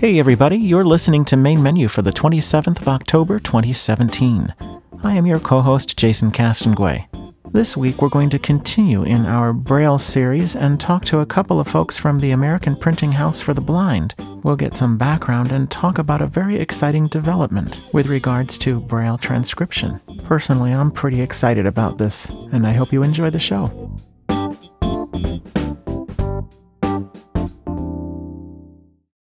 Hey everybody, you're listening to Main Menu for the 27th of October 2017. I am your co-host Jason Castonguay. This week we're going to continue in our Braille series and talk to a couple of folks from the American Printing House for the Blind. We'll get some background and talk about a very exciting development with regards to Braille transcription. Personally, I'm pretty excited about this, and I hope you enjoy the show.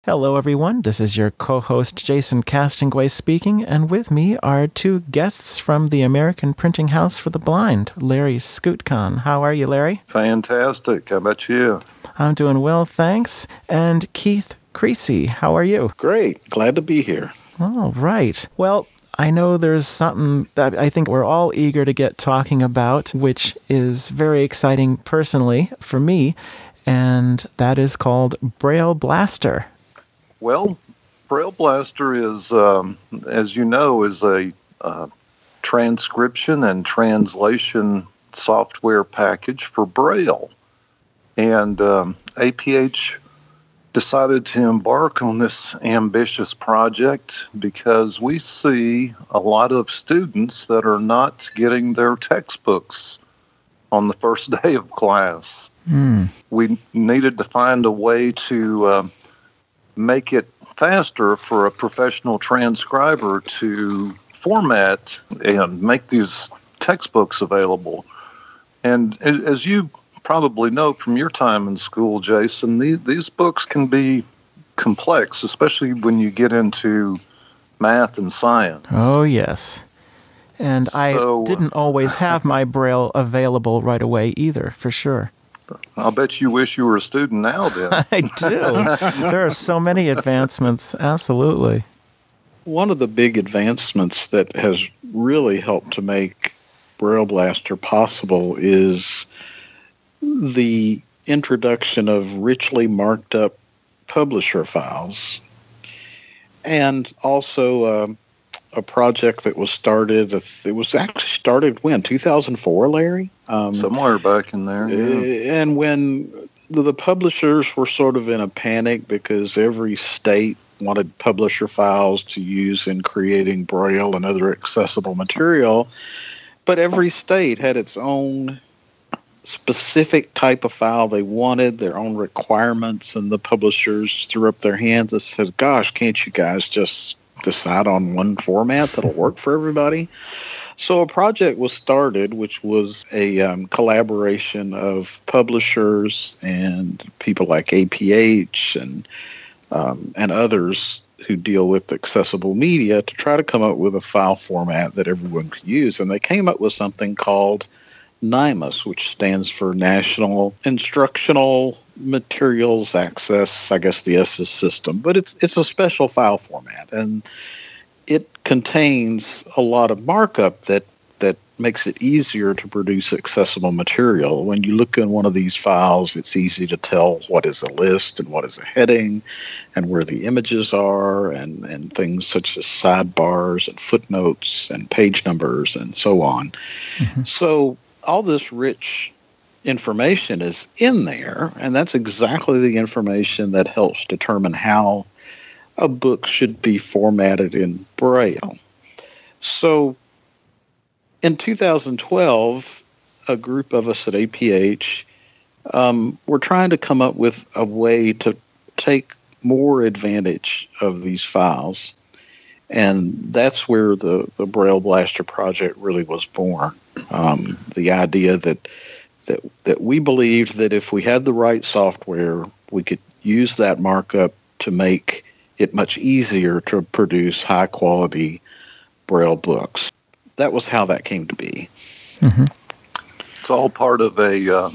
Hello, everyone. This is your co host, Jason Castonguay, speaking, and with me are two guests from the American Printing House for the Blind, Larry Skutchan. How are you, Larry? Fantastic. How about you? I'm doing well, thanks. And Keith Creasy, how are you? Great. Glad to be here. All right. Well, I know there's something that I think we're all eager to get talking about, which is very exciting personally for me, and that is called Braille Blaster. Well, Braille Blaster is, um, as you know, is a uh, transcription and translation software package for Braille. And um, APH decided to embark on this ambitious project because we see a lot of students that are not getting their textbooks on the first day of class. We needed to find a way to uh, make it faster for a professional transcriber to format and make these textbooks available. And as you probably know from your time in school, Jason, the- these books can be complex, especially when you get into math and science. Oh, yes. And I So, uh, didn't always have my Braille available right away either, for sure. I'll bet you wish you were a student now then. I do. there are so many advancements. Absolutely. One of the big advancements that has really helped to make Braille Blaster possible is the introduction of richly marked up publisher files and also um, a project that was started it was actually started when 2004 larry um, Somewhere back in there. yeah. Uh, and when the, the publishers were sort of in a panic because every state wanted publisher files to use in creating braille and other accessible material but every state had its own specific type of file they wanted their own requirements and the publishers threw up their hands and said gosh can't you guys just decide on one format that'll work for everybody so a project was started, which was a um, collaboration of publishers and people like APH and um, and others who deal with accessible media to try to come up with a file format that everyone could use. And they came up with something called NIMAS, which stands for National Instructional Materials Access. I guess the S is system, but it's it's a special file format and it contains a lot of markup that that makes it easier to produce accessible material. When you look in one of these files, it's easy to tell what is a list and what is a heading and where the images are and, and things such as sidebars and footnotes and page numbers and so on. Mm-hmm. So all this rich information is in there, and that's exactly the information that helps determine how a book should be formatted in Braille. So in 2012, a group of us at APH um, were trying to come up with a way to take more advantage of these files. And that's where the, the Braille Blaster project really was born. Um, the idea that, that that we believed that if we had the right software, we could use that markup to make it much easier to produce high quality Braille books. That was how that came to be. It's all part of a uh,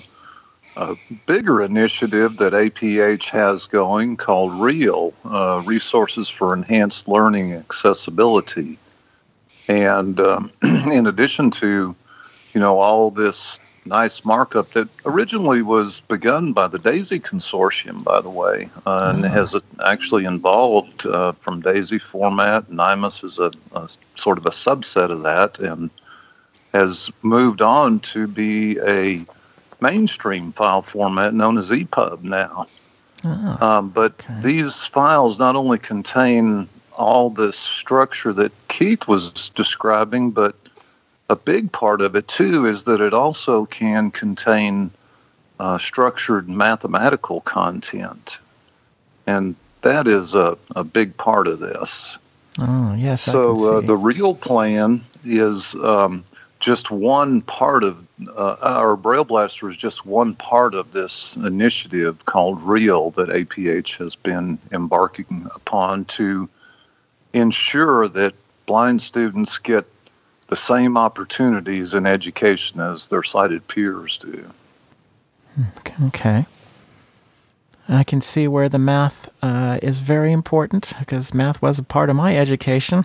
a bigger initiative that APH has going called REAL uh, Resources for Enhanced Learning Accessibility. And um, in addition to, you know, all this nice markup that originally was begun by the DAISY Consortium, by the way, uh, and has actually involved uh, from DAISY format. NIMAS is a, a, sort of a subset of that and has moved on to be a mainstream file format known as EPUB now. Oh, Um, but okay. these files not only contain all this structure that Keith was describing, but a big part of it too is that it also can contain uh, structured mathematical content. And that is a, a big part of this. oh yes. I So uh, the real plan is um, just one part of, uh, our Braille Blaster is just one part of this initiative called REAL that APH has been embarking upon to ensure that blind students get the same opportunities in education as their sighted peers do. Okay. I can see where the math uh, is very important because math was a part of my education.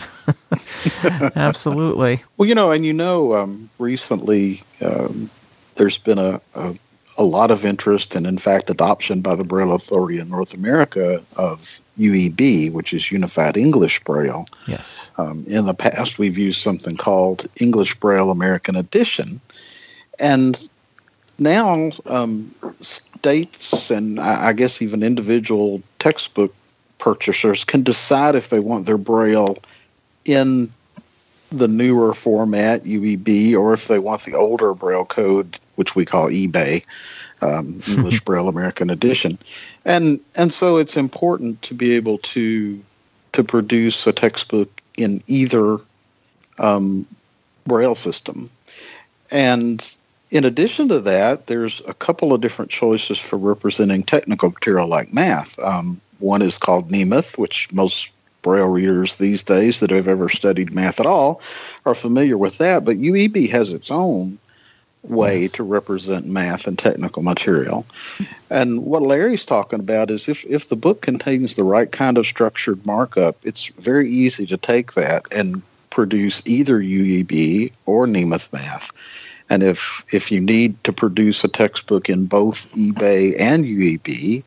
Absolutely. Well, you know, and you know, um, recently um, there's been a, a a lot of interest and, in fact, adoption by the Braille Authority in North America of UEB, which is Unified English Braille. Yes. Um, in the past, we've used something called English Braille American Edition, and now um, states and I, guess even individual textbook purchasers can decide if they want their Braille in the newer format UEB or if they want the older Braille code, which we call EBAE, um, English Braille American Edition, and and so it's important to be able to to produce a textbook in either um, Braille system, and in addition to that, there's a couple of different choices for representing technical material like math. Um, one is called Nemeth, which most Braille readers these days that have ever studied math at all are familiar with that. But UEB has its own way Yes. to represent math and technical material. And what Larry's talking about is if, if the book contains the right kind of structured markup, it's very easy to take that and produce either UEB or Nemeth math. And if if you need to produce a textbook in both EBAE and UEB,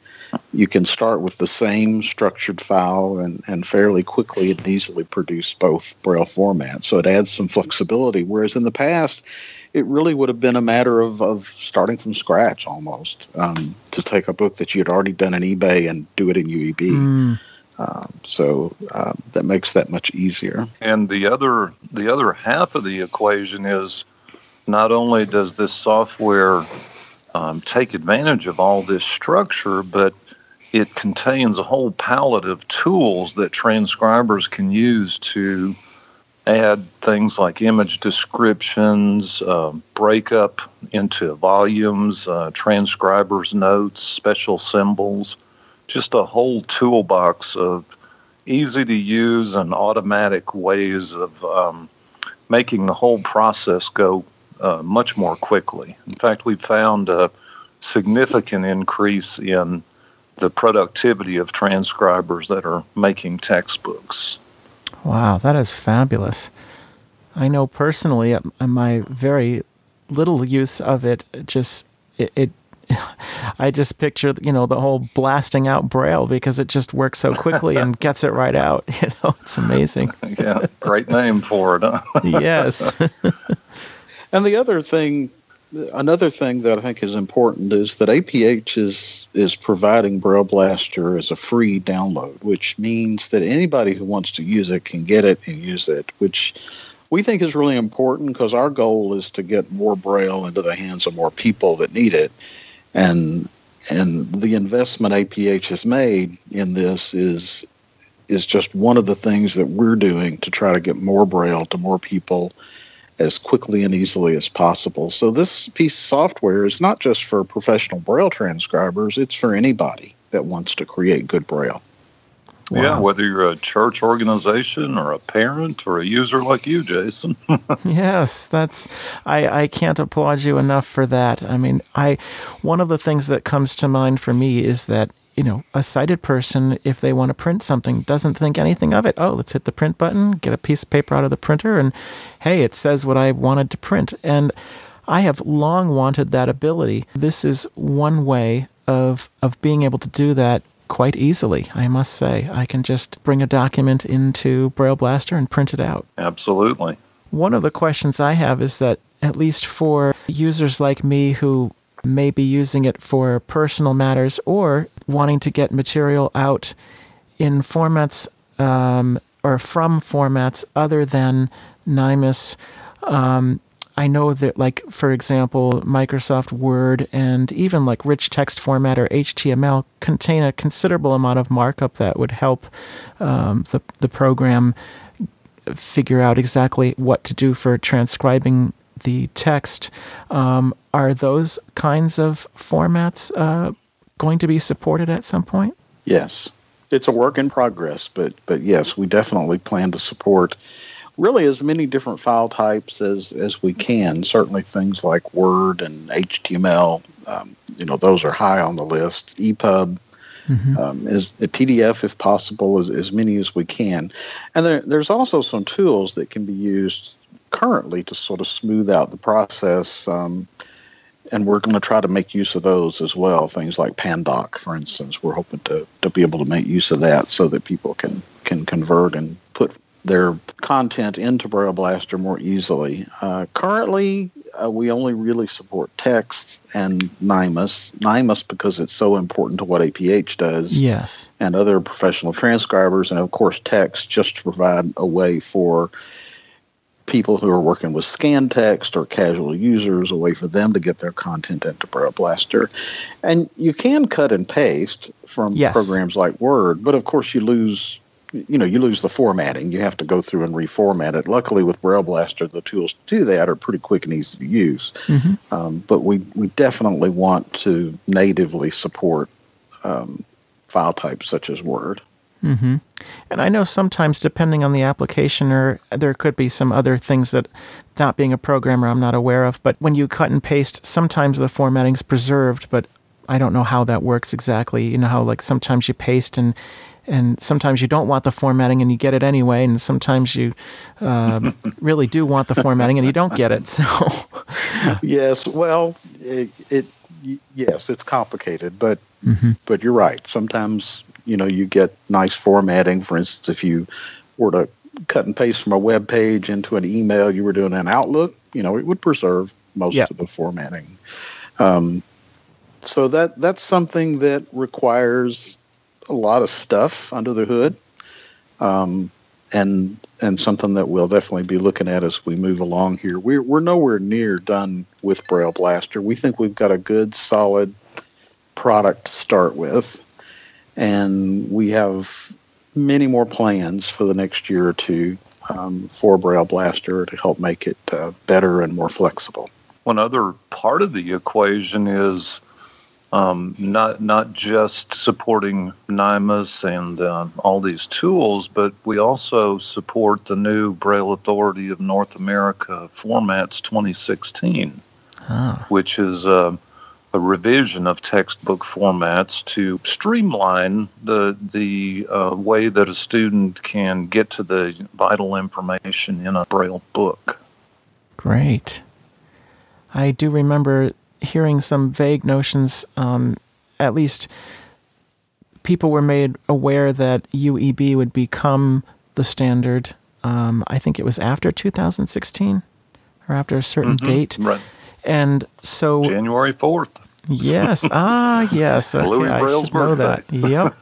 you can start with the same structured file and, and fairly quickly and easily produce both Braille formats. So it adds some flexibility. Whereas in the past, it really would have been a matter of, of starting from scratch almost um, to take a book that you had already done in EBAE and do it in UEB. Mm, Um, so um, that makes that much easier. And the other the other half of the equation is not only does this software um, take advantage of all this structure, but it contains a whole palette of tools that transcribers can use to add things like image descriptions, uh, break up into volumes, uh, transcribers' notes, special symbols, just a whole toolbox of easy to use and automatic ways of um, making the whole process go uh, much more quickly. In fact, we found a significant increase in the productivity of transcribers that are making textbooks. wow, that is fabulous. I know personally, my very little use of it just it, it I just picture you know the whole blasting out braille because it just works so quickly and gets it right out. You know, it's amazing. Yeah, great name for it. Huh? yes. And the other thing, another thing that I think is important is that APH is is providing Braille Blaster as a free download, which means that anybody who wants to use it can get it and use it, which we think is really important because our goal is to get more Braille into the hands of more people that need it, and and the investment APH has made in this is is just one of the things that we're doing to try to get more Braille to more people as quickly and easily as possible. So this piece of software is not just for professional Braille transcribers, it's for anybody that wants to create good Braille. Yeah, whether you're a church organization or a parent or a user like you, Jason. Yes, that's I, I can't applaud you enough for that. I mean, I one of the things that comes to mind for me is that, you know, a sighted person if they want to print something doesn't think anything of it. Oh, let's hit the print button, get a piece of paper out of the printer and hey, it says what I wanted to print. And I have long wanted that ability. This is one way of of being able to do that quite easily, I must say. I can just bring a document into Braille Blaster and print it out. Absolutely. One of the questions I have is that, at least for users like me who may be using it for personal matters or wanting to get material out in formats um, or from formats other than NIMAS, um, I know that, like, for example, Microsoft Word and even like rich text format or HTML contain a considerable amount of markup that would help um, the, the program figure out exactly what to do for transcribing the text. Um, are those kinds of formats uh, going to be supported at some point? Yes, it's a work in progress, but but yes, we definitely plan to support really as many different file types as as we can. Certainly, things like Word and HTML, um, you know, those are high on the list. EPUB. Um, is the PDF, if possible, as, as many as we can. And there, there's also some tools that can be used currently to sort of smooth out the process. Um, and we're going to try to make use of those as well. Things like Pandoc, for instance, we're hoping to, to be able to make use of that so that people can can convert and put their content into Braille Blaster more easily. Uh, currently, uh, we only really support text and NIMAS. NIMAS because it's so important to what APH does Yes. and other professional transcribers, and of course, text just to provide a way for people who are working with scan text or casual users, a way for them to get their content into Braille Blaster. And you can cut and paste from Yes. programs like Word, but of course, you lose. You know, you lose the formatting. You have to go through and reformat it. Luckily, with Braille Blaster, the tools to do that are pretty quick and easy to use. Um, but we, we definitely want to natively support um, file types such as Word. And I know sometimes, depending on the application, or there could be some other things that, not being a programmer, I'm not aware of. But when you cut and paste, sometimes the formatting's preserved, but I don't know how that works exactly. You know how like sometimes you paste and and sometimes you don't want the formatting and you get it anyway, and sometimes you uh, really do want the formatting and you don't get it. So Yes, well, it, it yes, it's complicated, but but you're right. Sometimes you know you get nice formatting. For instance, if you were to cut and paste from a web page into an email you were doing an Outlook, you know, it would preserve most Yeah. of the formatting. Um, so that that's something that requires a lot of stuff under the hood, um, and and something that we'll definitely be looking at as we move along here. We're we're nowhere near done with Braille Blaster. We think we've got a good, solid product to start with, and we have many more plans for the next year or two um, for Braille Blaster to help make it uh, better and more flexible. One other part of the equation is um, not not just supporting NIMAS and um, all these tools, but we also support the new Braille Authority of North America Formats 2016, Ah. which is uh, a revision of textbook formats to streamline the the uh, way that a student can get to the vital information in a Braille book. Great. I do remember hearing some vague notions, um, at least people were made aware that UEB would become the standard. Um, I think it was after 2016 or after a certain date. Right. And so, January 4th. Yes, ah, yes. Okay, Louis I Braille's should know that. Yep.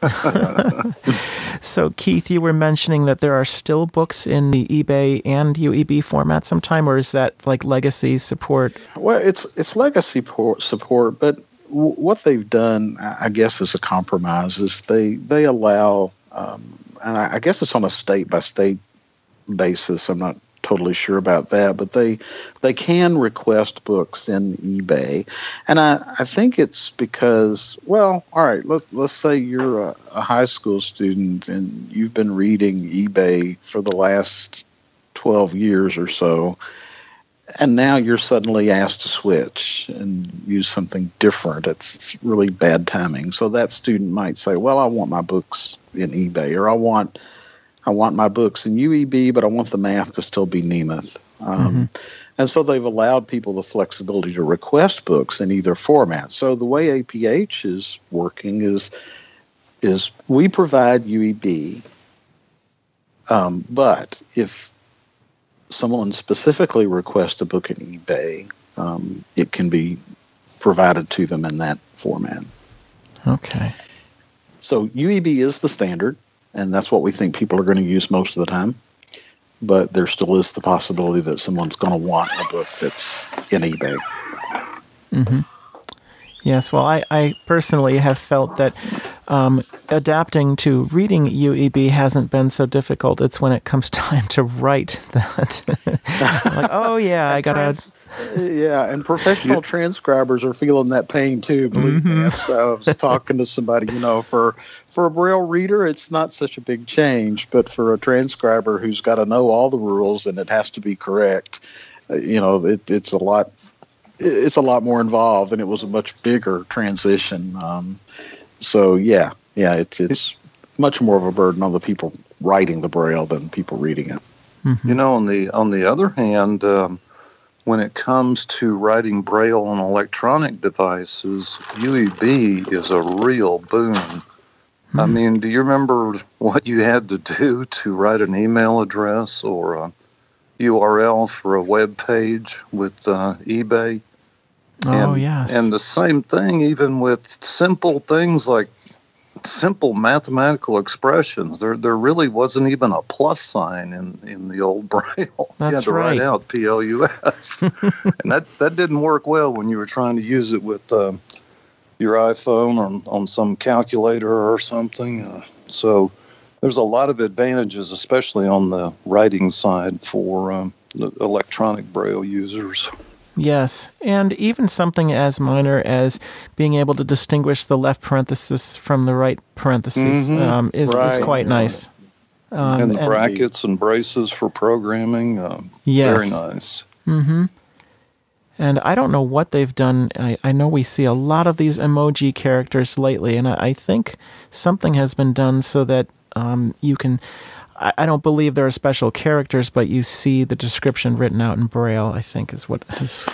so, Keith, you were mentioning that there are still books in the EBAE and UEB format sometime, or is that like legacy support? Well, it's it's legacy por- support, but w- what they've done, I I guess, as a compromise is they they allow, um, and I, I guess it's on a state by state basis. I'm not totally sure about that, but they they can request books in EBAE, and I, I think it's because well, all right, let let's say you're a, a high school student and you've been reading EBAE for the last twelve years or so, and now you're suddenly asked to switch and use something different. It's, it's really bad timing. So that student might say, "Well, I want my books in EBAE, or I want." I want my books in UEB, but I want the math to still be Nemeth. Um, And so they've allowed people the flexibility to request books in either format. So the way APH is working is is we provide UEB, um, but if someone specifically requests a book in EBAE, um, it can be provided to them in that format. Okay. So UEB is the standard, and that's what we think people are going to use most of the time. But there still is the possibility that someone's going to want a book that's in EBAE. Mm-hmm. Yes, well, I, I personally have felt that um, adapting to reading UEB hasn't been so difficult. It's when it comes time to write that. like, oh, yeah, I got to. Trans- yeah, and professional transcribers are feeling that pain too. Believe me. So I was talking to somebody, you know, for for a braille reader, it's not such a big change, but for a transcriber who's got to know all the rules and it has to be correct, uh, you know, it, it's a lot. It's a lot more involved, and it was a much bigger transition. Um, so yeah, yeah, it's it's much more of a burden on the people writing the braille than people reading it. You know, on the on the other hand, um, when it comes to writing braille on electronic devices, UEB is a real boon. I mean, do you remember what you had to do to write an email address or a URL for a web page with uh, EBAE? Oh, and, yes. And the same thing, even with simple things like simple mathematical expressions. There, there really wasn't even a plus sign in, in the old Braille. you had That's to write out P L U S, and that that didn't work well when you were trying to use it with um, your iPhone on on some calculator or something. Uh, so there's a lot of advantages, especially on the writing side for um, the electronic Braille users. Yes, and even something as minor as being able to distinguish the left parenthesis from the right parenthesis Mhm. um, is, is quite yeah. nice. Um, and the and- brackets and braces for programming, um, Yes. very nice. Mm-hmm. And I don't know what they've done. I, I know we see a lot of these emoji characters lately, and I, I think something has been done so that um, you can. I, I don't believe there are special characters, but you see the description written out in Braille, I think is what has.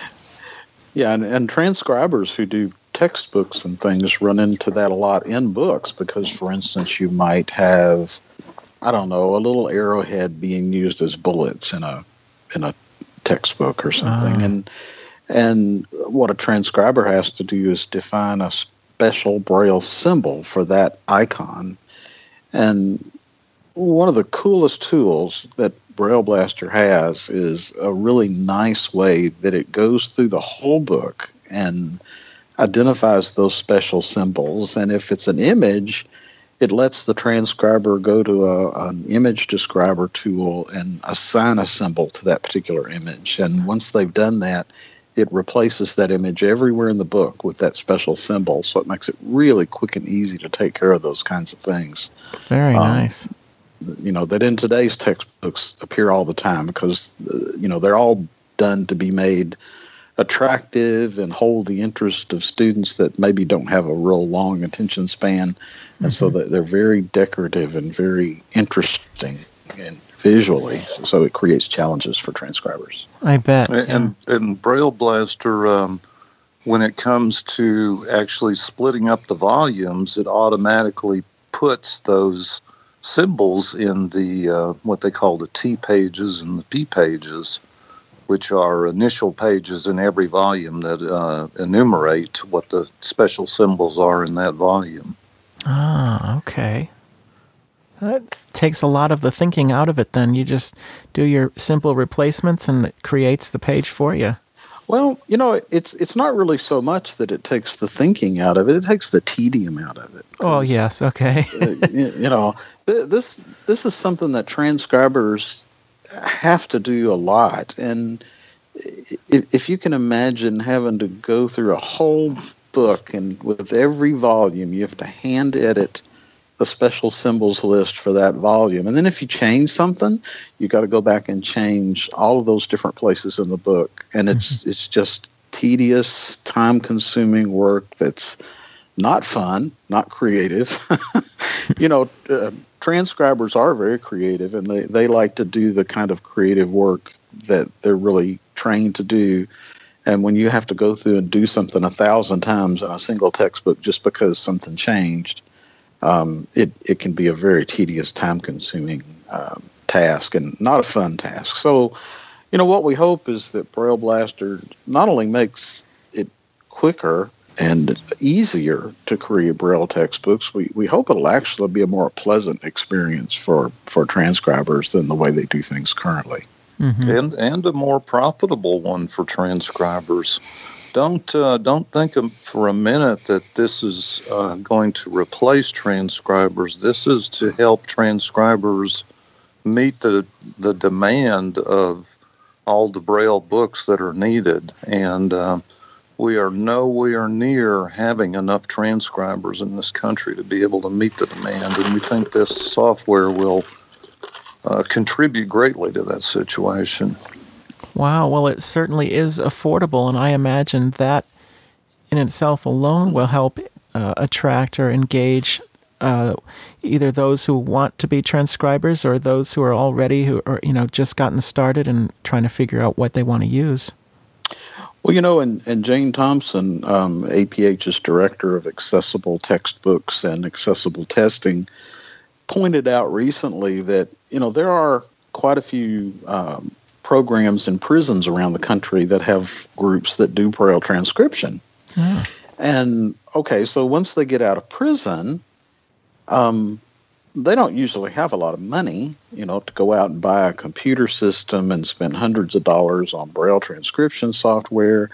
Yeah, and, and transcribers who do textbooks and things run into that a lot in books because, for instance, you might have, I don't know, a little arrowhead being used as bullets in a in a textbook or something, Ah. and and what a transcriber has to do is define a special braille symbol for that icon, and one of the coolest tools that Braille Blaster has is a really nice way that it goes through the whole book and identifies those special symbols. And if it's an image, it lets the transcriber go to a, an image describer tool and assign a symbol to that particular image. And once they've done that, it replaces that image everywhere in the book with that special symbol. So it makes it really quick and easy to take care of those kinds of things Very Um, nice. You know that in today's textbooks appear all the time because uh, you know they're all done to be made attractive and hold the interest of students that maybe don't have a real long attention span and so that they're very decorative and very interesting and visually so it creates challenges for transcribers I bet. And, yeah. and and Braille Blaster, um, when it comes to actually splitting up the volumes, it automatically puts those symbols in the uh, what they call the T pages and the P pages, which are initial pages in every volume that uh, enumerate what the special symbols are in that volume. Ah, okay. That takes a lot of the thinking out of it then. You just do your simple replacements and it creates the page for you. Well you know it's it's not really so much that it takes the thinking out of it it takes the tedium out of it Oh yes, okay. uh, you you know, this this is something that transcribers have to do a lot. And if, if you can imagine having to go through a whole book and with every volume you have to hand edit a special symbols list for that volume. And then if you change something, you got to go back and change all of those different places in the book. And it's mm-hmm. it's just tedious, time consuming work that's not fun, not creative. you know, uh, transcribers are very creative and they, they like to do the kind of creative work that they're really trained to do. And when you have to go through and do something a thousand times in a single textbook just because something changed, um, it, it can be a very tedious, time consuming um, task and not a fun task. So, you know, what we hope is that Braille Blaster not only makes it quicker and easier to create Braille textbooks, we, we hope it'll actually be a more pleasant experience for, for transcribers than the way they do things currently. Mm-hmm. And and a more profitable one for transcribers. Don't uh, don't think for a minute that this is uh, going to replace transcribers. This is to help transcribers meet the the demand of all the braille books that are needed and. Uh, we are nowhere near having enough transcribers in this country to be able to meet the demand, and we think this software will uh, contribute greatly to that situation. Wow, well, it certainly is affordable, and I imagine that in itself alone will help uh, attract or engage uh, either those who want to be transcribers or those who are already who are you know just gotten started and trying to figure out what they want to use. Well, you know, and, and Jane Thompson, um, APH's director of accessible textbooks and accessible testing, pointed out recently that, you know, there are quite a few um, programs in prisons around the country that have groups that do braille transcription. Yeah. And okay, so once they get out of prison, um, they don't usually have a lot of money, you know, to go out and buy a computer system and spend hundreds of dollars on Braille transcription software.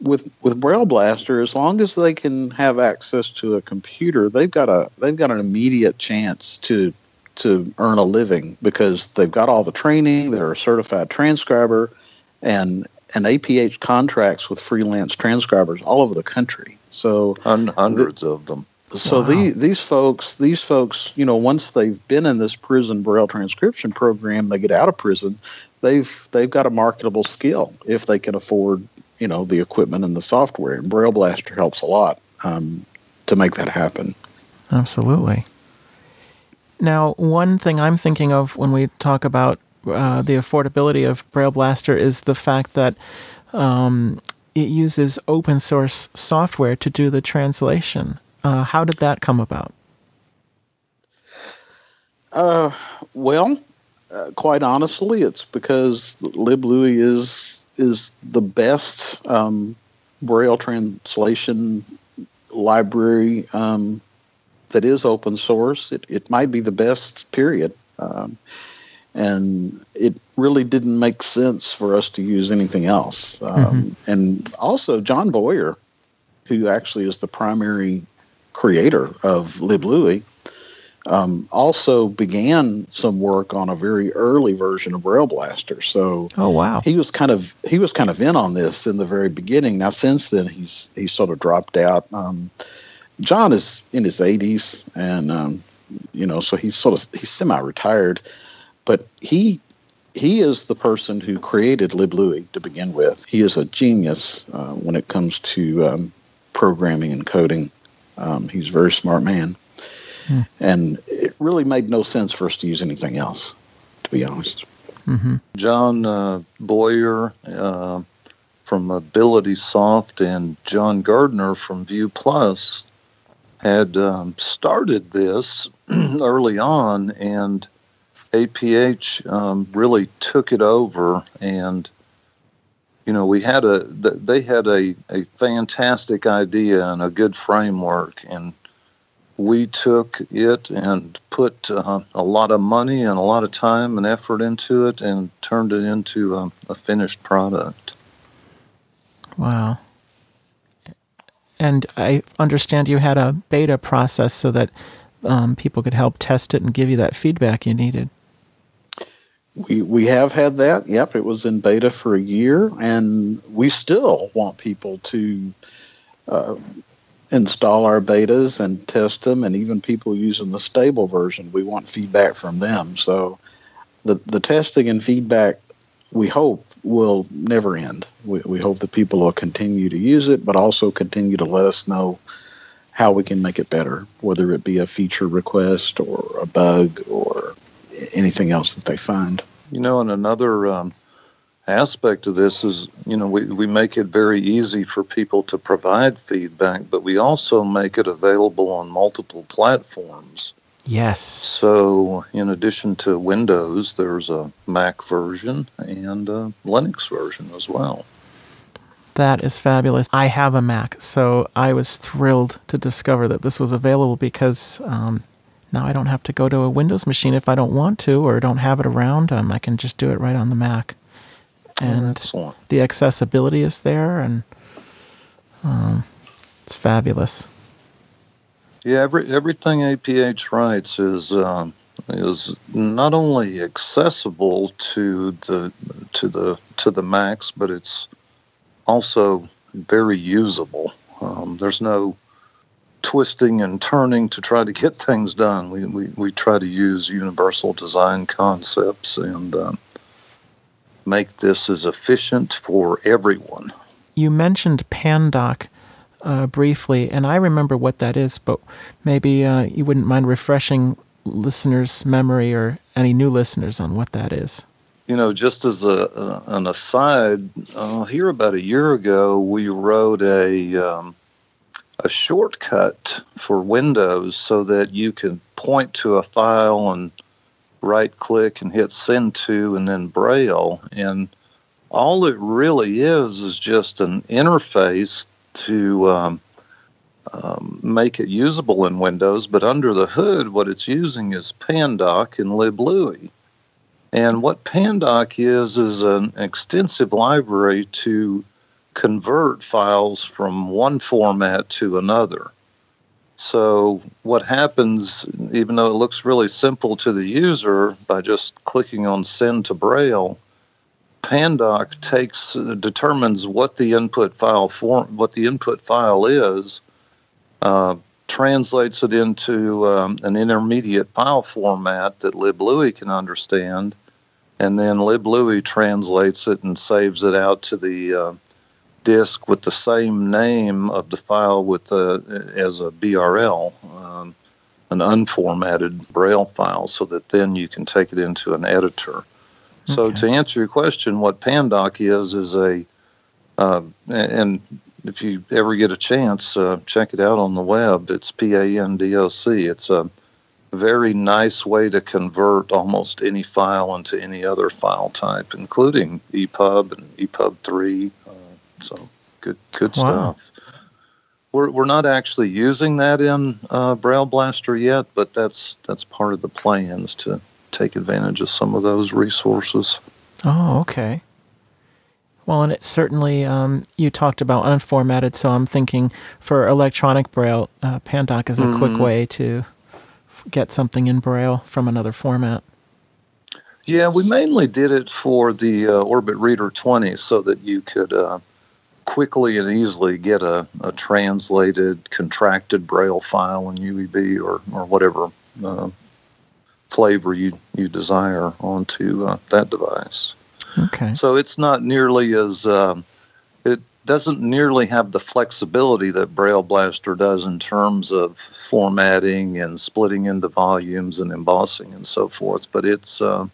With with Braille Blaster, as long as they can have access to a computer, they've got a they've got an immediate chance to to earn a living because they've got all the training. They're a certified transcriber, and and APH contracts with freelance transcribers all over the country. So hundreds of them. So wow. the, these folks, these folks, you know, once they've been in this prison braille transcription program, they get out of prison, they've they've got a marketable skill if they can afford, you know, the equipment and the software. And Braille Blaster helps a lot um, to make that happen. Absolutely. Now, one thing I'm thinking of when we talk about uh, the affordability of Braille Blaster is the fact that um, it uses open source software to do the translation. Uh, how did that come about? Uh, well, uh, quite honestly, it's because LibLouis is is the best um, Braille translation library um, that is open source. It, it might be the best, period. Um, and it really didn't make sense for us to use anything else. Um, mm-hmm. And also, John Boyer, who actually is the primary creator of LibLouis, um, also began some work on a very early version of Braille Blaster. So, oh wow, he was kind of he was kind of in on this in the very beginning. Now, since then, he's he's sort of dropped out. Um, John is in his 80s, and um, you know, so he's sort of he's semi-retired, but he he is the person who created LibLouis to begin with. He is a genius uh, when it comes to um, programming and coding. Um, he's a very smart man. Hmm. And it really made no sense for us to use anything else, to be honest. Mm-hmm. John uh, Boyer uh, from Ability Soft and John Gardner from ViewPlus had um, started this early on, and APH um, really took it over and you know, we had a they had a, a fantastic idea and a good framework, and we took it and put uh, a lot of money and a lot of time and effort into it, and turned it into a, a finished product. Wow. And I understand you had a beta process so that um, people could help test it and give you that feedback you needed. We we have had that. Yep, it was in beta for a year, and we still want people to uh, install our betas and test them, and even people using the stable version. We want feedback from them. So the the testing and feedback we hope will never end. We, we hope that people will continue to use it, but also continue to let us know how we can make it better, whether it be a feature request or a bug or anything else that they find. You know, and another um, aspect of this is, you know, we, we make it very easy for people to provide feedback, but we also make it available on multiple platforms. Yes. So, in addition to Windows, there's a Mac version and a Linux version as well. That is fabulous. I have a Mac, so I was thrilled to discover that this was available because um, now I don't have to go to a Windows machine if I don't want to or don't have it around. Um, I can just do it right on the Mac. And Excellent. the accessibility is there, and um, it's fabulous. Yeah, every, everything APH writes is um, is not only accessible to the to the to the Macs, but it's also very usable. Um, there's no twisting and turning to try to get things done. We we, we try to use universal design concepts and um, make this as efficient for everyone. You mentioned Pandoc uh, briefly, and I remember what that is, but maybe uh, you wouldn't mind refreshing listeners' memory or any new listeners on what that is. You know, just as a, uh, an aside, uh, here about a year ago, we wrote a um, a shortcut for Windows so that you can point to a file and right click and hit send to and then Braille. And all it really is is just an interface to um, um, make it usable in Windows. But under the hood, what it's using is Pandoc and LibLouis. And what Pandoc is, is an extensive library to convert files from one format to another. So, what happens, even though it looks really simple to the user by just clicking on send to Braille, Pandoc takes determines what the input file form, what the input file is, uh, translates it into um, an intermediate file format that LibLouis can understand, and then LibLouis translates it and saves it out to the uh, disk with the same name of the file with the as a BRL, um, an unformatted Braille file, so that then you can take it into an editor. So Okay. to answer your question, what Pandoc is is a, uh, and if you ever get a chance, uh, check it out on the web. It's P A N D O C. It's a very nice way to convert almost any file into any other file type, including EPUB and EPUB three. Uh, so good, good Wow. stuff. We're, we're not actually using that in uh, Braille Blaster yet, but that's that's part of the plans to take advantage of some of those resources. Oh, okay. Well, and it certainly, um, you talked about unformatted, so I'm thinking for electronic Braille, uh, Pandoc is a quick Mhm. way to f- get something in Braille from another format. Yeah, we mainly did it for the uh, Orbit Reader 20 so that you could uh, quickly and easily get a, a translated, contracted Braille file in UEB or, or whatever uh, flavor you, you desire onto uh, that device. Okay. So it's not nearly as, um, it doesn't nearly have the flexibility that Braille Blaster does in terms of formatting and splitting into volumes and embossing and so forth, but it's a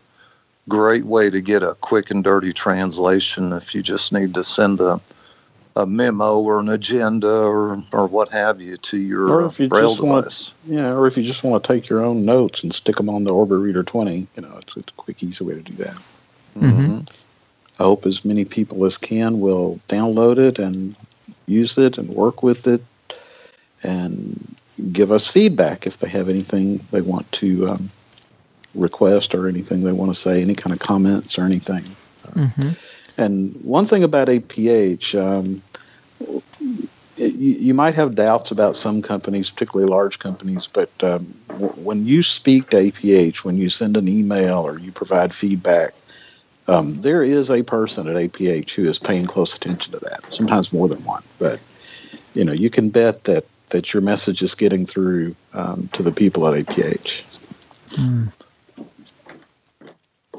great way to get a quick and dirty translation if you just need to send a, a memo or an agenda or, or what have you to your Or if you Braille just want- Yeah, or if you just want to take your own notes and stick them on the Orbit Reader 20, you know, it's, it's a quick, easy way to do that. Mhm. I hope as many people as can will download it and use it and work with it and give us feedback if they have anything they want to um, request or anything they want to say, any kind of comments or anything. hmm And one thing about APH, um, you, you might have doubts about some companies, particularly large companies, but um, w- when you speak to APH, when you send an email or you provide feedback, um, there is a person at APH who is paying close attention to that. Sometimes more than one, but you know you can bet that that your message is getting through um, to the people at APH.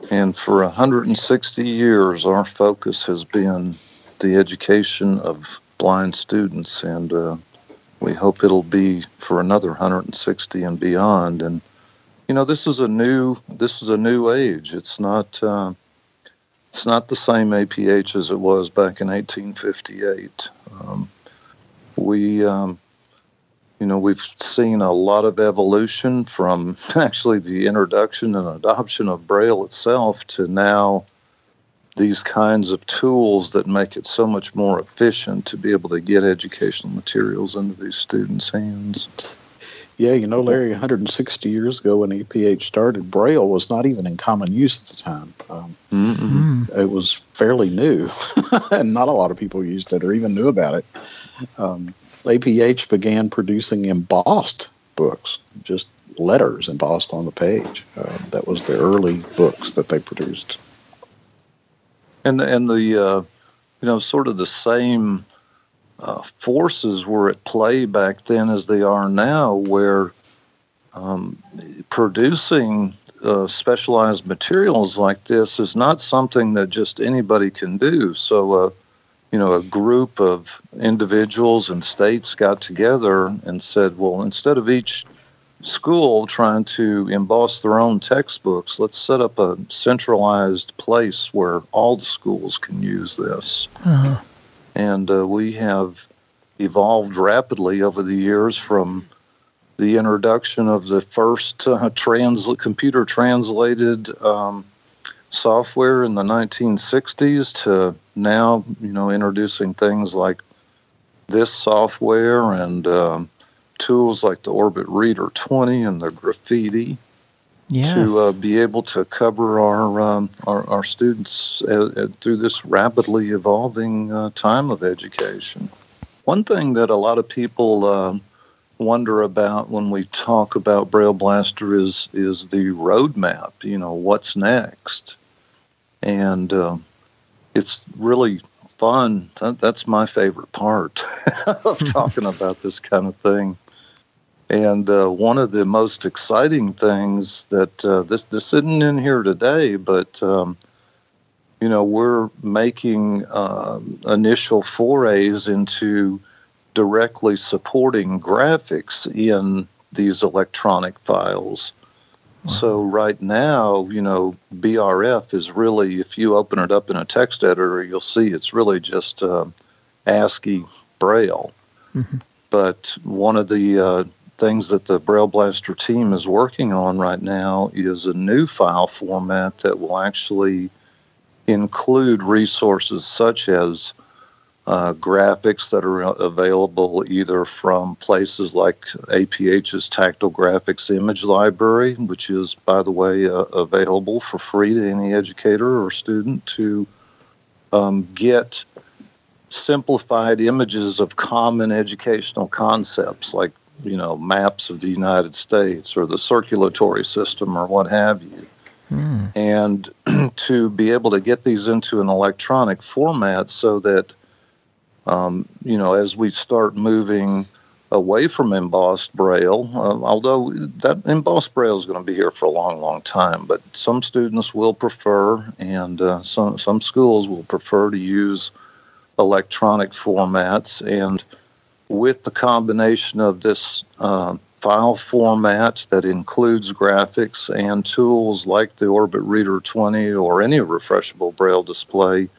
And for 160 years, our focus has been the education of blind students, and uh, we hope it'll be for another 160 and beyond. And you know, this is a new this is a new age. It's not uh, it's not the same APH as it was back in 1858. Um, we um, you know, we've seen a lot of evolution from actually the introduction and adoption of Braille itself to now these kinds of tools that make it so much more efficient to be able to get educational materials into these students' hands. Yeah, you know, Larry, 160 years ago when APH started, Braille was not even in common use at the time. Um, it was fairly new, and not a lot of people used it or even knew about it. Um, APH began producing embossed books, just letters embossed on the page. Uh, that was the early books that they produced. and and the uh, you know sort of the same uh, forces were at play back then as they are now, where um, producing uh, specialized materials like this is not something that just anybody can do. So, uh, you know, a group of individuals and states got together and said, well, instead of each school trying to emboss their own textbooks, let's set up a centralized place where all the schools can use this. Uh-huh. And uh, we have evolved rapidly over the years from the introduction of the first uh, trans- computer translated um, software in the 1960s to now, you know, introducing things like this software and um, tools like the Orbit Reader 20 and the Graphiti Yes. to uh, be able to cover our um, our, our students uh, uh, through this rapidly evolving uh, time of education. One thing that a lot of people um, wonder about when we talk about Braille Blaster is is the roadmap. You know, what's next, and uh, it's really fun. That, that's my favorite part of talking about this kind of thing. And uh, one of the most exciting things that uh, this this isn't in here today, but um, you know we're making um initial forays into directly supporting graphics in these electronic files. So right now, you know, BRF is really, if you open it up in a text editor, you'll see it's really just uh, ASCII Braille. Mhm. But one of the uh, things that the Braille Blaster team is working on right now is a new file format that will actually include resources such as uh, graphics that are available either from places like APH's Tactile Graphics Image Library, which is, by the way, uh, available for free to any educator or student to um, get simplified images of common educational concepts like, you know, maps of the United States or the circulatory system or what have you Hmm. and to be able to get these into an electronic format so that um, you know as we start moving away from embossed braille uh, although that embossed braille is going to be here for a long long time but some students will prefer and uh, some some schools will prefer to use electronic formats. And with the combination of this uh, file format that includes graphics and tools like the Orbit Reader 20 or any refreshable braille display,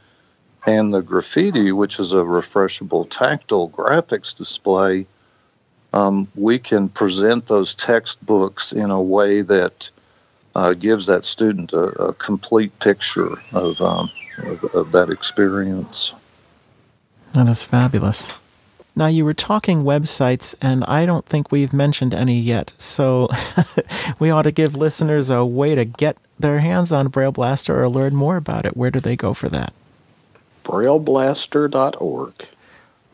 and the Graphiti, which is a refreshable tactile graphics display, um, we can present those textbooks in a way that uh, gives that student a, a complete picture of, um, of, of that experience. That is fabulous. Now, you were talking websites, and I don't think we've mentioned any yet. So we ought to give listeners a way to get their hands on Braille Blaster or learn more about it. Where do they go for that? BrailleBlaster.org.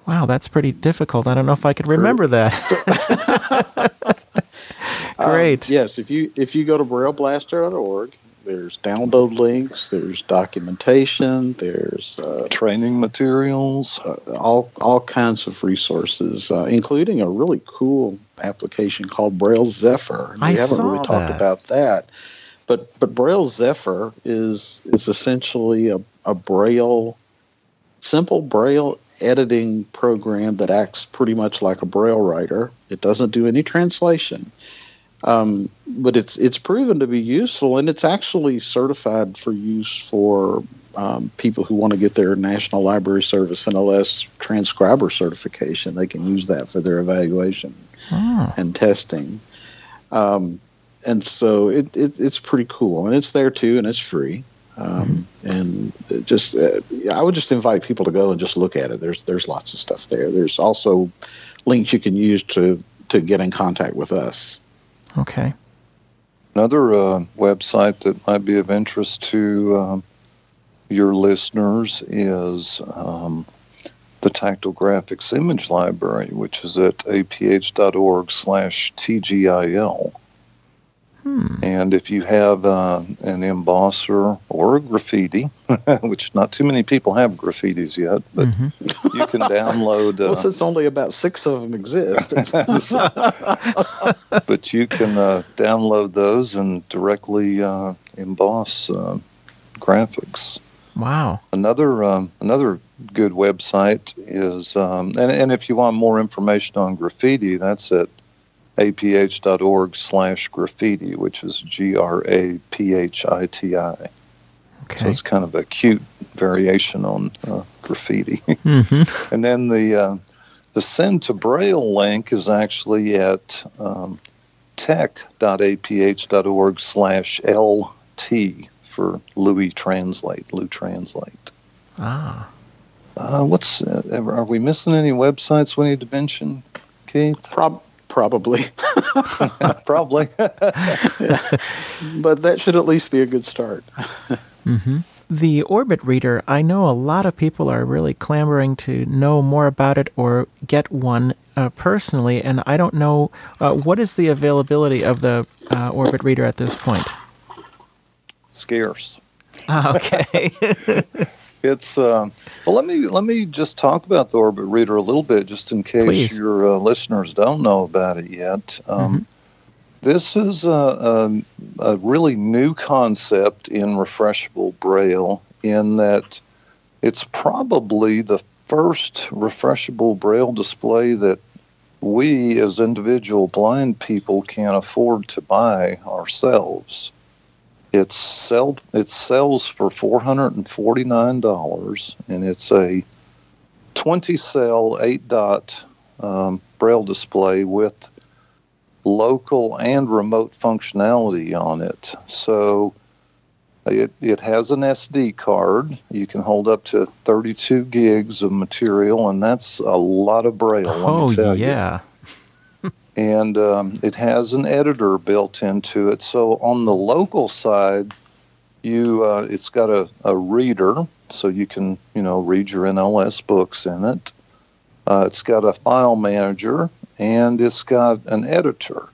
Wow, that's pretty difficult. I don't know if I could remember that. Um, Great. yes, if you if you go to brailleblaster.org, there's download links, there's documentation, there's uh, Training materials. uh, all all kinds of resources, uh, including a really cool application called Braille Zephyr. And I we haven't saw really talked that. about that, but but Braille Zephyr is is essentially a, a Braille simple Braille editing program that acts pretty much like a Braille writer. It doesn't do any translation. Um, but it's it's proven to be useful, and it's actually certified for use for um, people who want to get their National Library Service NLS transcriber certification. They can use that for their evaluation Oh, and testing. Um, and so it, it, it's pretty cool, and it's there too, and it's free. Um, And just, uh, I would just invite people to go and just look at it. There's there's lots of stuff there. There's also links you can use to to get in contact with us. okay. Another uh, website that might be of interest to um, your listeners is um, the Tactile Graphics Image Library, which is at aph.org slash TGIL. Hmm. And if you have uh, an embosser or a Graphiti, which not too many people have Graphitis yet, but Mhm. you can download. Uh, well, since only about six of them exist, it's, but you can uh, download those and directly uh, emboss uh, graphics. Wow. Another um, another good website is, um, and, and if you want more information on Graphiti, that's at aph.org slash graphiti, which is G R A P H I T I. So it's kind of a cute variation on uh, graffiti. Mm-hmm. And then the uh, the send to Braille link is actually at um, tech.aph.org slash LT for Louis Translate, Lou Translate. Ah. Uh, what's uh, are we missing any websites we need to mention, Keith? prob- probably, Probably. but that should at least be a good start. Mm-hmm. The Orbit Reader, I know a lot of people are really clamoring to know more about it or get one uh, personally, and I don't know uh, what is the availability of the uh, Orbit Reader at this point. Scarce. Ah, okay. It's uh, well. Let me let me just talk about the Orbit Reader a little bit, just in case Please. your uh, listeners don't know about it yet. Um, This is a, a, a really new concept in refreshable Braille, in that it's probably the first refreshable Braille display that we, as individual blind people, can afford to buy ourselves. It's sell it sells for four hundred and forty nine dollars, and it's a twenty cell eight dot um, braille display with local and remote functionality on it. So it it has an SD card. You can hold up to thirty two gigs of material, and that's a lot of braille. oh, tell you yeah. And um, it has an editor built into it. So on the local side, you uh, it's got a, a reader, so you can you know read your NLS books in it. Uh, it's got a file manager and it's got an editor.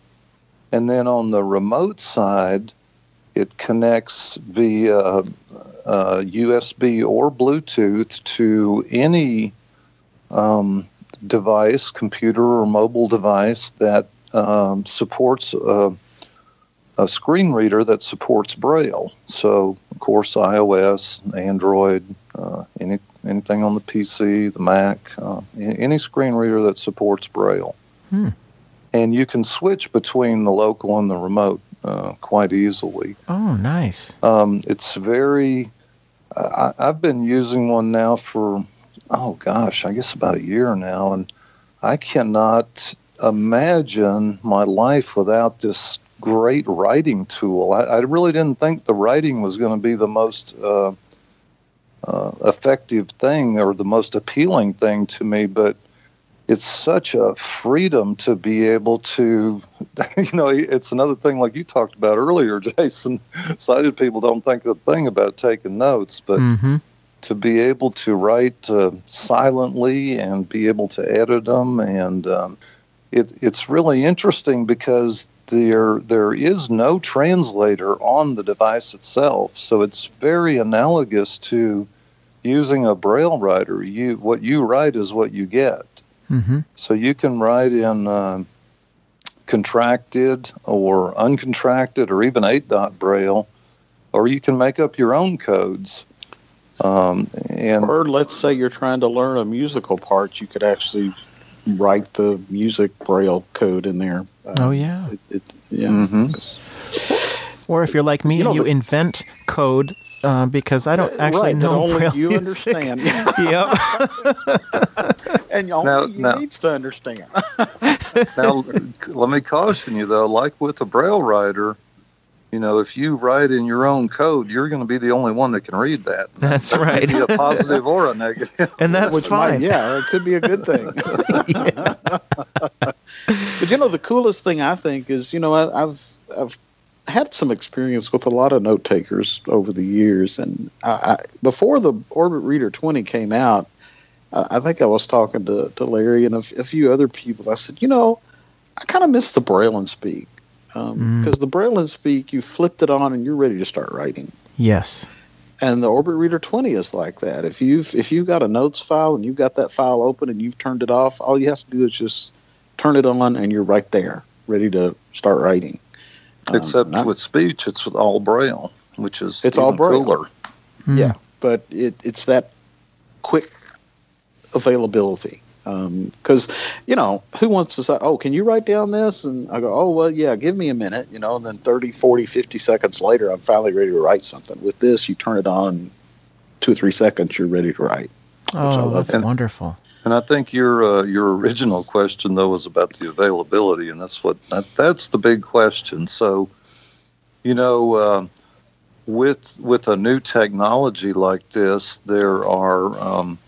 And then on the remote side, it connects via uh, USB or Bluetooth to any um, device, computer or mobile device that um, supports a, a screen reader that supports Braille. So, of course, iOS, Android, uh, any anything on the PC, the Mac, uh, any screen reader that supports Braille. Hmm. And you can switch between the local and the remote uh, quite easily. Oh, nice. Um, it's very. I, I've been using one now for, oh gosh, I guess about a year now, and I cannot imagine my life without this great writing tool. I, I really didn't think the writing was going to be the most uh, uh, effective thing or the most appealing thing to me, but it's such a freedom to be able to, you know, it's another thing like you talked about earlier, Jason. Sighted people don't think a thing about taking notes, but Mm-hmm. To be able to write uh, silently and be able to edit them and um, it, it's really interesting because there there is no translator on the device itself, so it's very analogous to using a braille writer. You what you write is what you get. Mm-hmm. So you can write in uh, contracted or uncontracted or even eight dot braille, or you can make up your own codes. Um, and Or let's say you're trying to learn a musical part, you could actually write the music braille code in there. Uh, Oh yeah. it, it, yeah. Mhm. Or if you're like me You know, and you the- invent code uh, because I don't actually right, that know only Braille you music. understand, yep. and only Now- you now- needs to understand. now, let me caution you though, like with the braille writer, you know, if you write in your own code, you're going to be the only one that can read that. That's That right. may be a positive or a negative. And that's Which fine. might, yeah, it could be a good thing. But you know, the coolest thing I think is, you know, I, I've I've had some experience with a lot of note takers over the years, and I, I, before the Orbit Reader 20 came out, I, I think I was talking to, to Larry and a, f- a few other people. I said, you know, I kind of miss the Braille 'n Speak because Mm. the Braille 'n Speak, you flipped it on and you're ready to start writing. Yes. And the Orbit Reader 20 is like that. If you've if you've got a notes file and you've got that file open and you've turned it off, all you have to do is just turn it on and you're right there, ready to start writing. Um, Except not- with speech, it's with all braille, which is It's all Braille. cooler. Mm. yeah, but it, it's that quick availability. Because you know who wants to say, "Oh, can you write down this?" And I go, "Oh, well, yeah, give me a minute." You know, and then 30, 40, 50 seconds later, I'm finally ready to write something. With this, you turn it on, two or three seconds, you're ready to write. Oh, that's And- wonderful. And I think your uh, your original question though was about the availability, and that's what that, that's the big question. So, you know, uh, with with a new technology like this, there are um,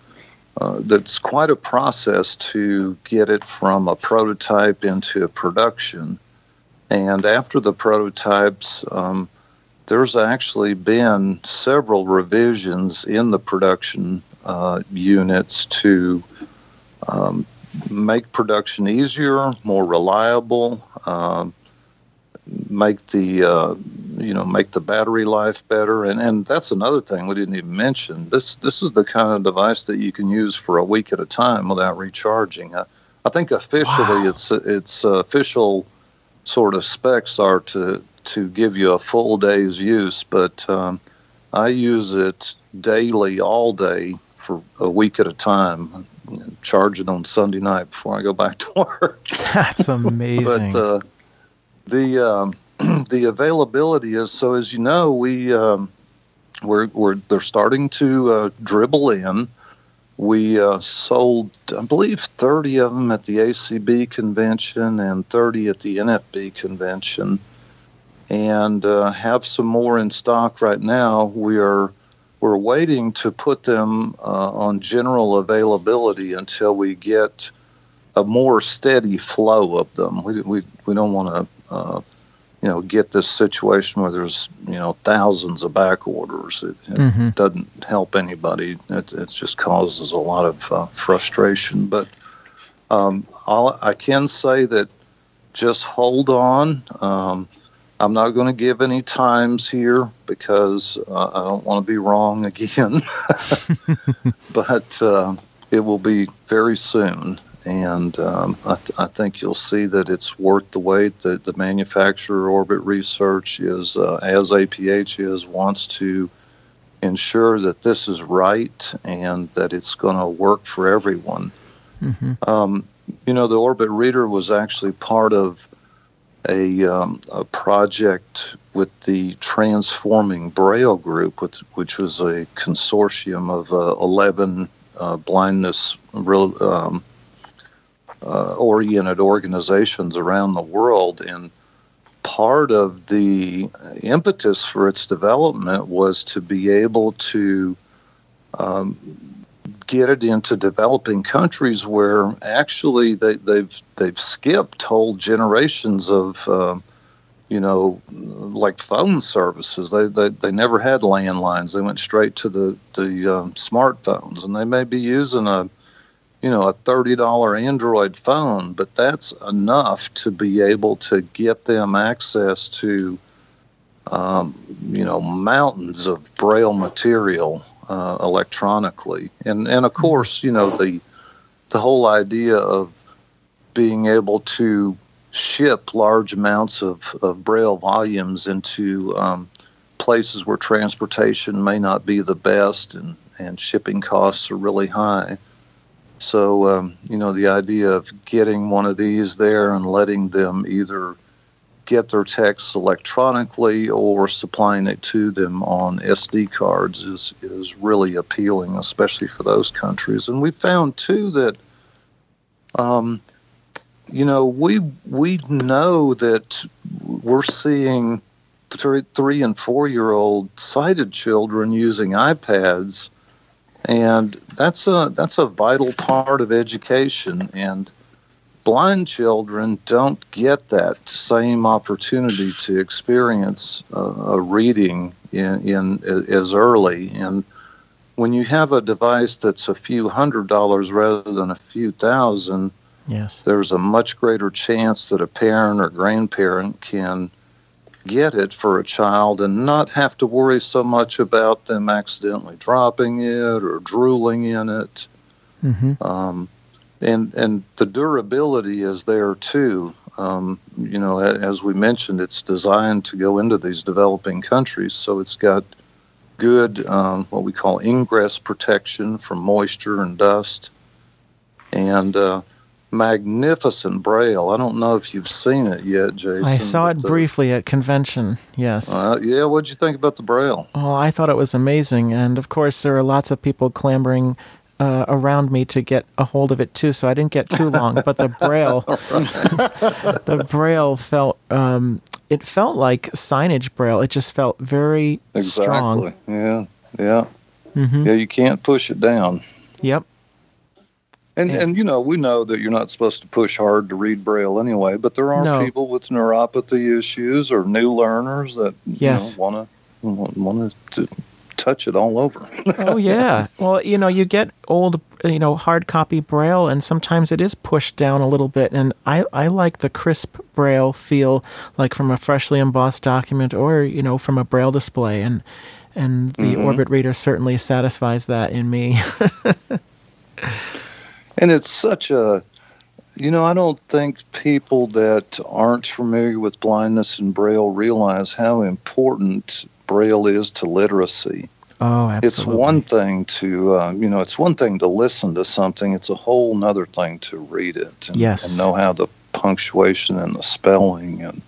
uh, that's quite a process to get it from a prototype into production, and after the prototypes. Um, there's actually been several revisions in the production uh, units to um, make production easier, more reliable, um, make the uh, you know make the battery life better, and and that's another thing we didn't even mention. This this is the kind of device that you can use for a week at a time without recharging. I, I think officially Wow. it's it's uh, official sort of specs are to to give you a full day's use, but um, I use it daily, all day for a week at a time. You know, charge it on Sunday night before I go back to work. That's amazing. but uh, the um, the availability is so as you know we um, we're, we're they're starting to uh, dribble in. We uh, sold, I believe, 30 of them at the ACB convention and 30 at the NFB convention, and uh, have some more in stock right now. We are we're waiting to put them uh, on general availability until we get a more steady flow of them. We we, we don't want to. You know, get this situation where there's you know thousands of back orders. It, it Mhm. doesn't help anybody. It, it just causes a lot of uh, frustration. But um, I can say that just hold on. Um, I'm not going to give any times here because uh, I don't want to be wrong again. but uh, it will be very soon. And um, I, th- I think you'll see that it's worth the wait. That the manufacturer Orbit Research is, uh, as APH is, wants to ensure that this is right and that it's going to work for everyone. Mhm. Um, you know, the Orbit Reader was actually part of a, um, a project with the Transforming Braille Group, which, which was a consortium of uh, 11 uh, blindness real, um, uh, oriented organizations around the world. And part of the impetus for its development was to be able to um, get it into developing countries where actually they, they've they've skipped whole generations of uh, you know like phone services. They, they they never had landlines. They went straight to the the um, smartphones, and they may be using a you know, a $30 Android phone, but that's enough to be able to get them access to, um, you know, mountains of Braille material uh, electronically. And, and of course, you know, the, the whole idea of being able to ship large amounts of, of Braille volumes into um, places where transportation may not be the best and, and shipping costs are really high. So, um, you know, the idea of getting one of these there and letting them either get their texts electronically or supplying it to them on SD cards is, is really appealing, especially for those countries. And we found, too, that, um, you know, we, we know that we're seeing three, three and four year old sighted children using iPads, and that's a that's a vital part of education. And blind children don't get that same opportunity to experience uh, a reading in, in as early. And when you have a device that's a few hundred dollars rather than a few thousand, Yes. there's a much greater chance that a parent or grandparent can get it for a child and not have to worry so much about them accidentally dropping it or drooling in it. Mm-hmm. Um, and and the durability is there too. Um, you know, as we mentioned, it's designed to go into these developing countries, so it's got good um, what we call ingress protection from moisture and dust, and uh, magnificent braille. I don't know if you've seen it yet, Jason. I saw it but, uh, briefly at convention. Yes. Uh, yeah, what'd you think about the braille? Oh, I thought it was amazing, and of course there are lots of people clambering uh, around me to get a hold of it too. So I didn't get too long, but the braille, the braille felt um, it felt like signage braille. It just felt very Exactly. strong. Yeah, yeah, hmm yeah. You can't push it down. Yep. And Yeah. and you know we know that you're not supposed to push hard to read braille anyway, but there are No. people with neuropathy issues or new learners that Yes. you know, want to want to touch it all over. oh yeah. Well, you know, you get old, you know, hard copy braille, and sometimes it is pushed down a little bit. And I, I like the crisp braille feel, like from a freshly embossed document, or you know, from a braille display. And and the Mhm. Orbit reader certainly satisfies that in me. and it's such a you know i don't think people that aren't familiar with blindness and braille realize how important braille is to literacy oh, absolutely. it's one thing to uh, you know it's one thing to listen to something it's a whole nother thing to read it and, Yes. and know how the punctuation and the spelling and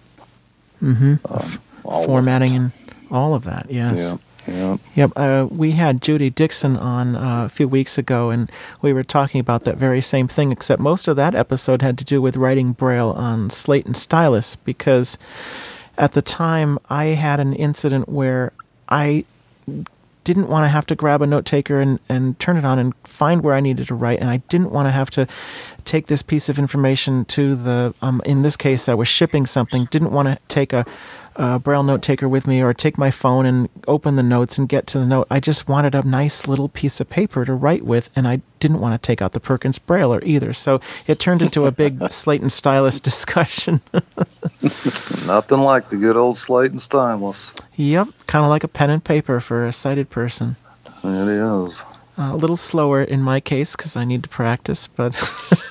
hmm um, all formatting and all of that. Yes. yeah yeah Yep. Uh, we had Judy Dixon on uh, a few weeks ago, and we were talking about that very same thing, except most of that episode had to do with writing Braille on slate and stylus because at the time I had an incident where I didn't want to have to grab a note taker and, and turn it on and find where I needed to write. And I didn't want to have to take this piece of information to the, um, in this case, I was shipping something, didn't want to take a, a Braille note taker with me or take my phone and open the notes and get to the note. I just wanted a nice little piece of paper to write with. And I didn't want to take out the Perkins Brailler either. So it turned into a big slate and stylus discussion. nothing like the good old slate and stylus yep. Kind of like a pen and paper for a sighted person. it is Uh, a little slower in my case because I need to practice, but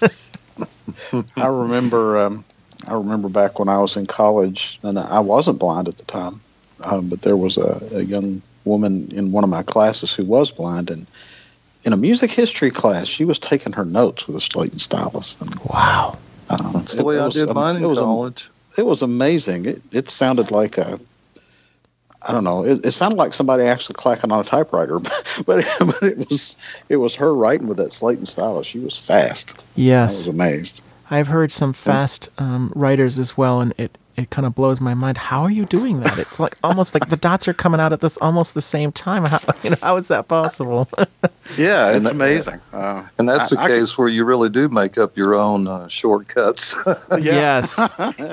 I remember, um, I remember back when I was in college, and I wasn't blind at the time, um, but there was a, a young woman in one of my classes who was blind, and in a music history class, she was taking her notes with a slate and stylus. And, wow. that's the way it i was did am- mine in it was college it was amazing. It it sounded like a I don't know. It, it sounded like somebody actually clacking on a typewriter, but it, but it was it was her writing with that slate and stylus. She was fast. Yes, I was amazed. I've heard some fast um, writers as well, and it, it kind of blows my mind. How are you doing that? It's like almost like the dots are coming out at this almost the same time. How, you know, how is that possible? Yeah, it's that- amazing. Uh, and that's I- a I could- case where you really do make up your own uh, shortcuts Yes.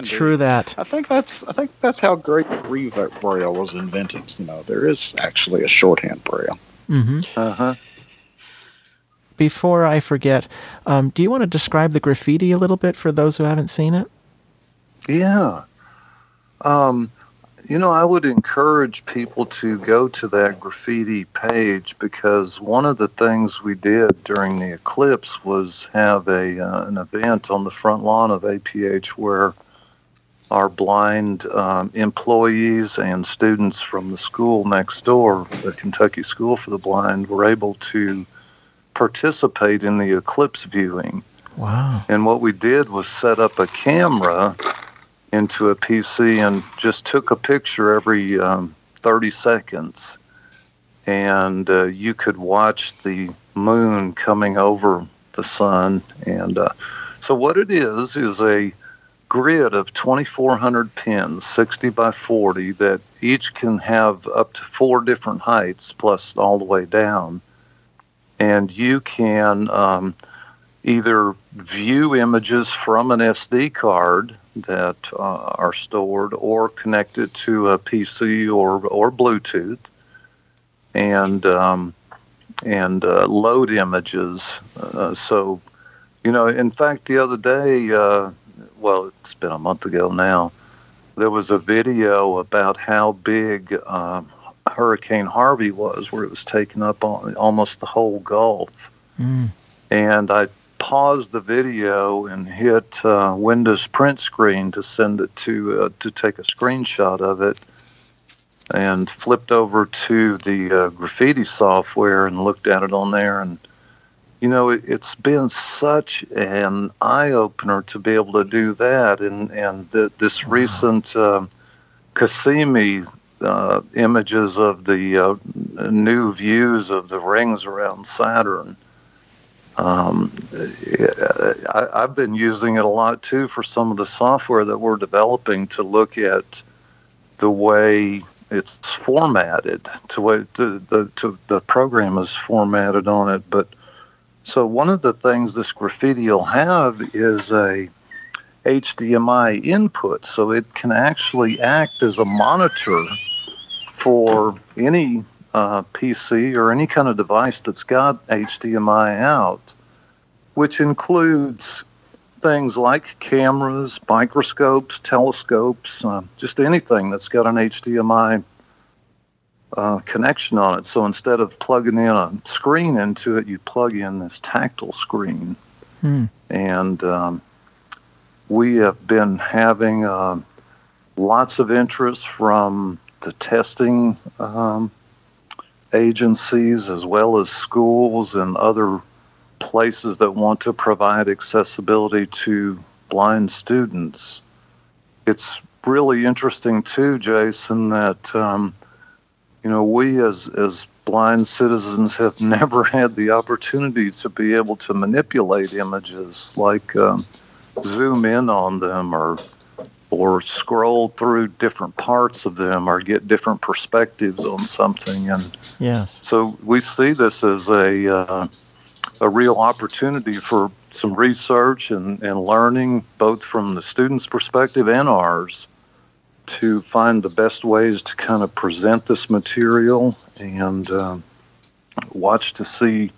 True that. I think that's I think that's how Great Revert Braille was invented. You know, there is actually a shorthand Braille. hmm uh-huh before I forget, um, do you want to describe the Graphiti a little bit for those who haven't seen it? Yeah. Um, you know, I would encourage people to go to that Graphiti page because one of the things we did during the eclipse was have a uh, an event on the front lawn of APH where our blind um, employees and students from the school next door, the Kentucky School for the Blind, were able to participate in the eclipse viewing. Wow. And what we did was set up a camera into a PC and just took a picture every um, 30 seconds. And uh, you could watch the moon coming over the sun. And uh, so, what it is, is a grid of 2,400 pins, 60 by 40, that each can have up to four different heights, plus all the way down. And you can um, either view images from an SD card that uh, are stored or connected to a PC or, or Bluetooth and um, and uh, load images. Uh, so, you know, in fact, the other day, uh, well, it's been a month ago now, there was a video about how big um, Hurricane Harvey was, where it was taking up on almost the whole Gulf. Mm. And I paused the video and hit uh, Windows print screen to send it to uh, to take a screenshot of it, and flipped over to the uh, Graphiti software and looked at it on there. And you know, it, it's been such an eye opener to be able to do that. And and the, this Wow. recent um, uh, images of the uh, new views of the rings around Saturn. Um, I, I've been using it a lot too for some of the software that we're developing to look at the way it's formatted, to way the the to the program is formatted on it. But so one of the things this Graphiti will have is a HDMI input, so it can actually act as a monitor for any uh, PC or any kind of device that's got HDMI out, which includes things like cameras, microscopes, telescopes, uh, just anything that's got an HDMI uh, connection on it. So instead of plugging in a screen into it, you plug in this tactile screen. Hmm. And um, we have been having uh, lots of interest from the testing um, agencies as well as schools and other places that want to provide accessibility to blind students. It's really interesting too, Jason, that um, you know we as as blind citizens have never had the opportunity to be able to manipulate images like um, zoom in on them or or scroll through different parts of them or get different perspectives on something and Yes. so we see this as a uh, a real opportunity for some research and, and learning, both from the students' perspective and ours, to find the best ways to kind of present this material and um, watch to see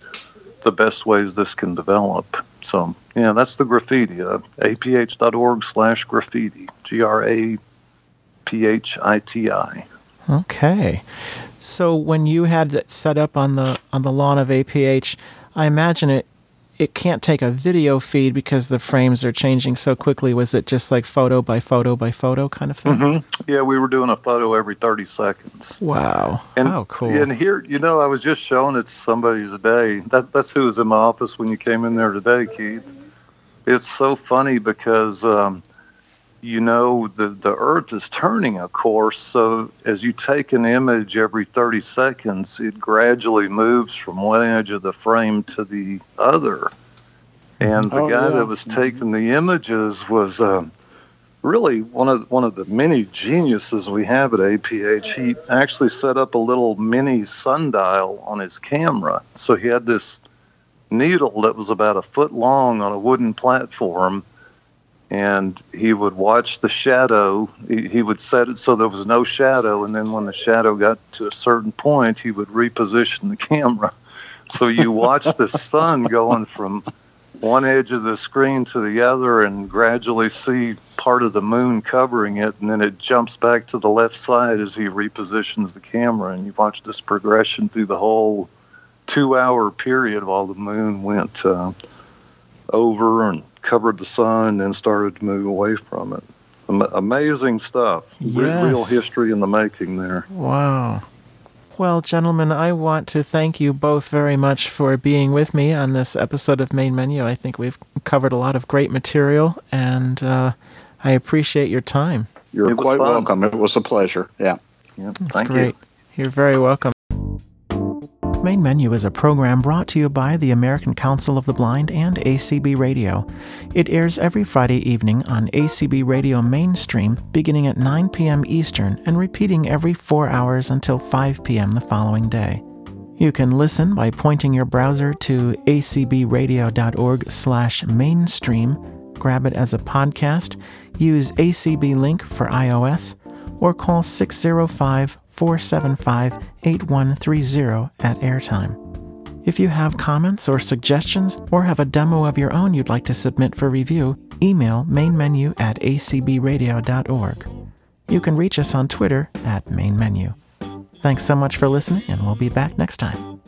the best ways this can develop. So, yeah, that's the Graphiti. Uh, aph.org slash graphiti. G R A P H I T I. Okay. So when you had it set up on the on the lawn of APH, I imagine it it can't take a video feed because the frames are changing so quickly. Was it just like photo by photo by photo kind of thing? Mm-hmm. Yeah, we were doing a photo every 30 seconds. Wow. And, How cool. And here, you know, I was just showing it to somebody today. That, that's who was in my office when you came in there today, Keith. It's so funny because, um, you know, the, the Earth is turning, of course. So as you take an image every 30 seconds, it gradually moves from one edge of the frame to the other. And the Oh, guy yeah. that was taking the images was. Um, really one of one of the many geniuses we have at APH. He actually set up a little mini sundial on his camera. So he had this needle that was about a foot long on a wooden platform, and he would watch the shadow. He, he would set it so there was no shadow, and then when the shadow got to a certain point, he would reposition the camera. So you watch the sun going from one edge of the screen to the other and gradually see part of the moon covering it, and then it jumps back to the left side as he repositions the camera, and you watch this progression through the whole two-hour period while the moon went uh, over and covered the sun, and started to move away from it. Am- amazing stuff. Re- real history in the making there. Wow. Well, gentlemen, I want to thank you both very much for being with me on this episode of Main Menu. I think we've covered a lot of great material, and uh, I appreciate your time. You're quite fun. welcome. It was a pleasure. Yeah. Yeah, That's thank great. You. are very welcome. Main Menu is a program brought to you by the American Council of the Blind and ACB Radio. It airs every Friday evening on ACB Radio Mainstream beginning at 9 p.m. Eastern and repeating every four hours until 5 p.m. the following day. You can listen by pointing your browser to acbradio.org slash mainstream, grab it as a podcast, use ACB Link for iOS, or call 605 475 8130 at airtime. If you have comments or suggestions or have a demo of your own you'd like to submit for review, email mainmenu at acbradio.org. You can reach us on Twitter at mainmenu. Thanks so much for listening, and we'll be back next time.